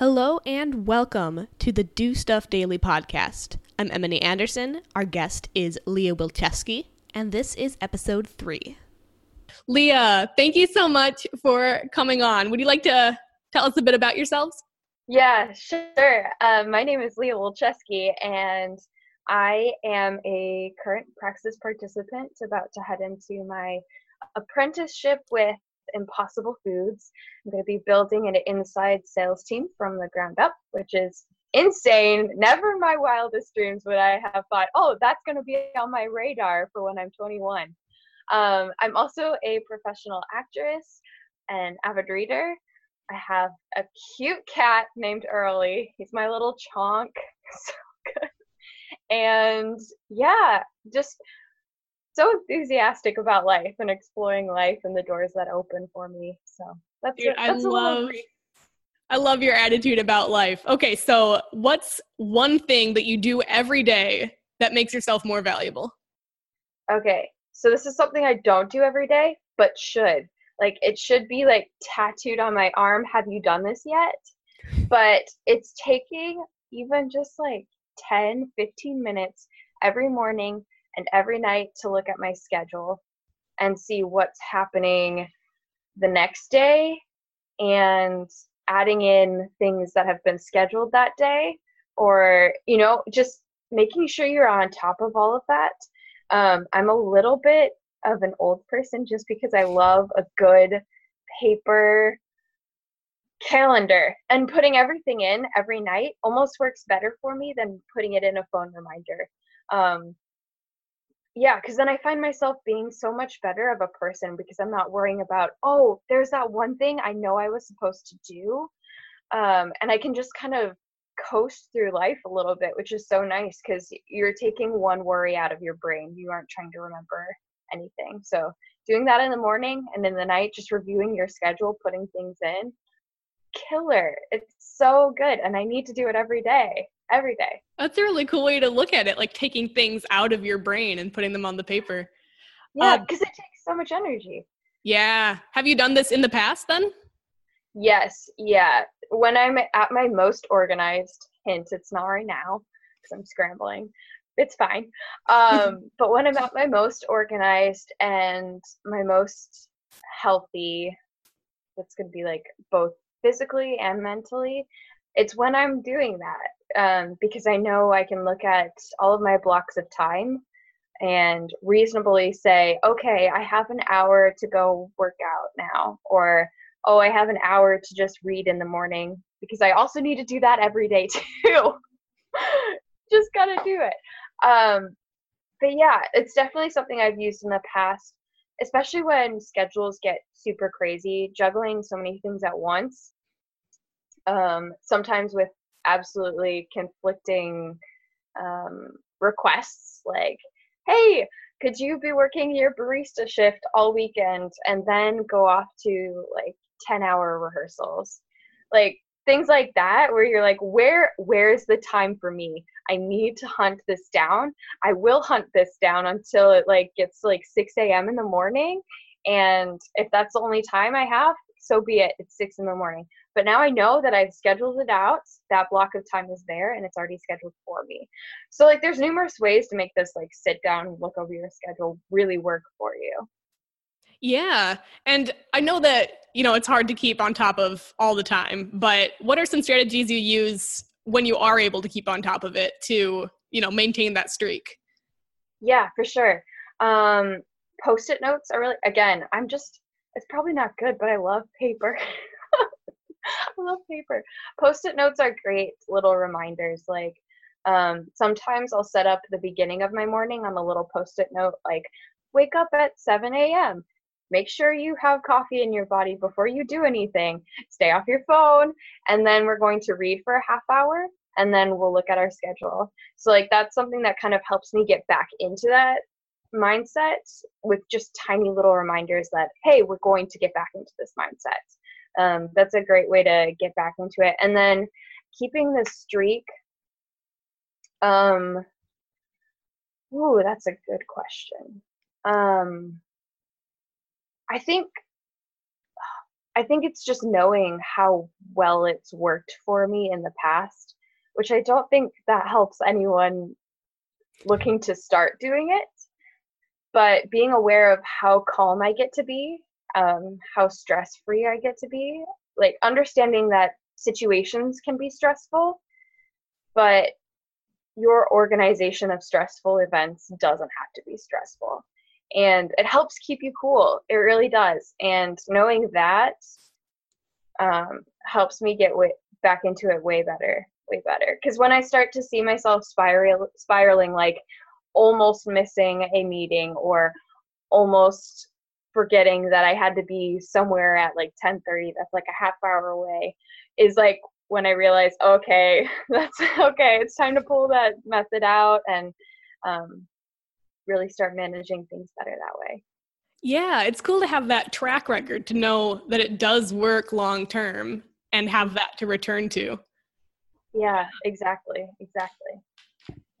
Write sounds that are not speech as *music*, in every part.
Hello and welcome to the Do Stuff Daily podcast. I'm Emily Anderson. Our guest is Leah Wilczewski, and this is episode three. Leah, thank you so much for coming on. Would you like to tell us a bit about yourselves? Yeah, sure. Um, my name is Leah Wilczewski, and I am a current praxis participant about to head into my apprenticeship with Impossible Foods. I'm going to be building an inside sales team from the ground up, which is insane. Never in my wildest dreams would I have thought, oh, that's going to be on my radar for when I'm 21. Um, I'm also a professional actress and avid reader. I have a cute cat named Early. He's my little chonk. *laughs* So good. And yeah, just so enthusiastic about life and exploring life and the doors that open for me. So that's, Dude, that's I love I love your attitude about life. Okay, so what's one thing that you do every day that makes yourself more valuable? Okay, so this is something I don't do every day, but should. Like it should be like tattooed on my arm. Have you done this yet? But it's taking even just like 10, 15 minutes every morning and every night to look at my schedule and see what's happening the next day and adding in things that have been scheduled that day or you know just making sure you're on top of all of that. Um, i'm a little bit of an old person just because i love a good paper calendar and putting everything in every night almost works better for me than putting it in a phone reminder. Um, yeah because then i find myself being so much better of a person because i'm not worrying about oh there's that one thing i know i was supposed to do um, and i can just kind of coast through life a little bit which is so nice because you're taking one worry out of your brain you aren't trying to remember anything so doing that in the morning and in the night just reviewing your schedule putting things in killer it's so good and i need to do it every day every day. That's a really cool way to look at it, like taking things out of your brain and putting them on the paper. Yeah, because um, it takes so much energy. Yeah. Have you done this in the past then? Yes. Yeah. When I'm at my most organized, hint, it's not right now because I'm scrambling. It's fine. Um, *laughs* but when I'm at my most organized and my most healthy, that's going to be like both physically and mentally, it's when I'm doing that um, because I know I can look at all of my blocks of time and reasonably say, okay, I have an hour to go work out now, or oh, I have an hour to just read in the morning because I also need to do that every day *laughs* too. just gotta do it. Um, but yeah, it's definitely something I've used in the past, especially when schedules get super crazy, juggling so many things at once. Um, sometimes with absolutely conflicting um, requests like, hey, could you be working your barista shift all weekend and then go off to like 10 hour rehearsals? Like things like that where you're like where where's the time for me? I need to hunt this down. I will hunt this down until it like gets like 6 a.m in the morning and if that's the only time i have so be it. It's 6 in the morning but now I know that I've scheduled it out. That block of time is there and it's already scheduled for me. So like there's numerous ways to make this like sit down look over your schedule really work for you. Yeah. And I know that, you know, it's hard to keep on top of all the time, but what are some strategies you use when you are able to keep on top of it to, you know, maintain that streak? Yeah, for sure. Um post-it notes are really again, I'm just it's probably not good, but I love paper. *laughs* Paper. Post-it notes are great little reminders. Like um, sometimes I'll set up the beginning of my morning on a little post-it note, like wake up at 7 a.m. Make sure you have coffee in your body before you do anything. Stay off your phone, and then we're going to read for a half hour, and then we'll look at our schedule. So like that's something that kind of helps me get back into that mindset with just tiny little reminders that hey, we're going to get back into this mindset um, that's a great way to get back into it. And then keeping the streak. Um, ooh, that's a good question. Um, I think I think it's just knowing how well it's worked for me in the past, which I don't think that helps anyone looking to start doing it. But being aware of how calm I get to be, um, how stress free I get to be, like understanding that situations can be stressful, but your organization of stressful events doesn't have to be stressful and it helps keep you cool it really does and knowing that um, helps me get way, back into it way better way better because when i start to see myself spiral spiraling like almost missing a meeting or almost forgetting that i had to be somewhere at like 10:30 that's like a half hour away is like when i realized, okay *laughs* that's okay it's time to pull that method out and um, really start managing things better that way. Yeah, it's cool to have that track record to know that it does work long term and have that to return to. Yeah, exactly. Exactly.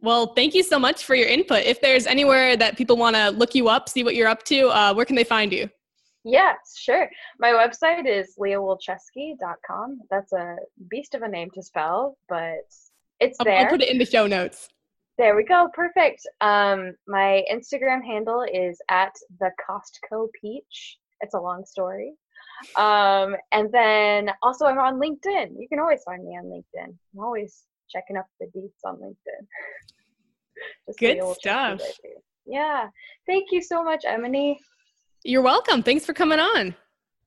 Well, thank you so much for your input. If there's anywhere that people want to look you up, see what you're up to, uh, where can they find you? Yes, sure. My website is leahwilczewski.com. That's a beast of a name to spell, but it's there. I'll put it in the show notes. There we go. Perfect. Um, my Instagram handle is at the Costco Peach. It's a long story. Um, and then also I'm on LinkedIn. You can always find me on LinkedIn. I'm always checking up the deets on LinkedIn. *laughs* Good stuff. Yeah. Thank you so much, Emily. You're welcome. Thanks for coming on.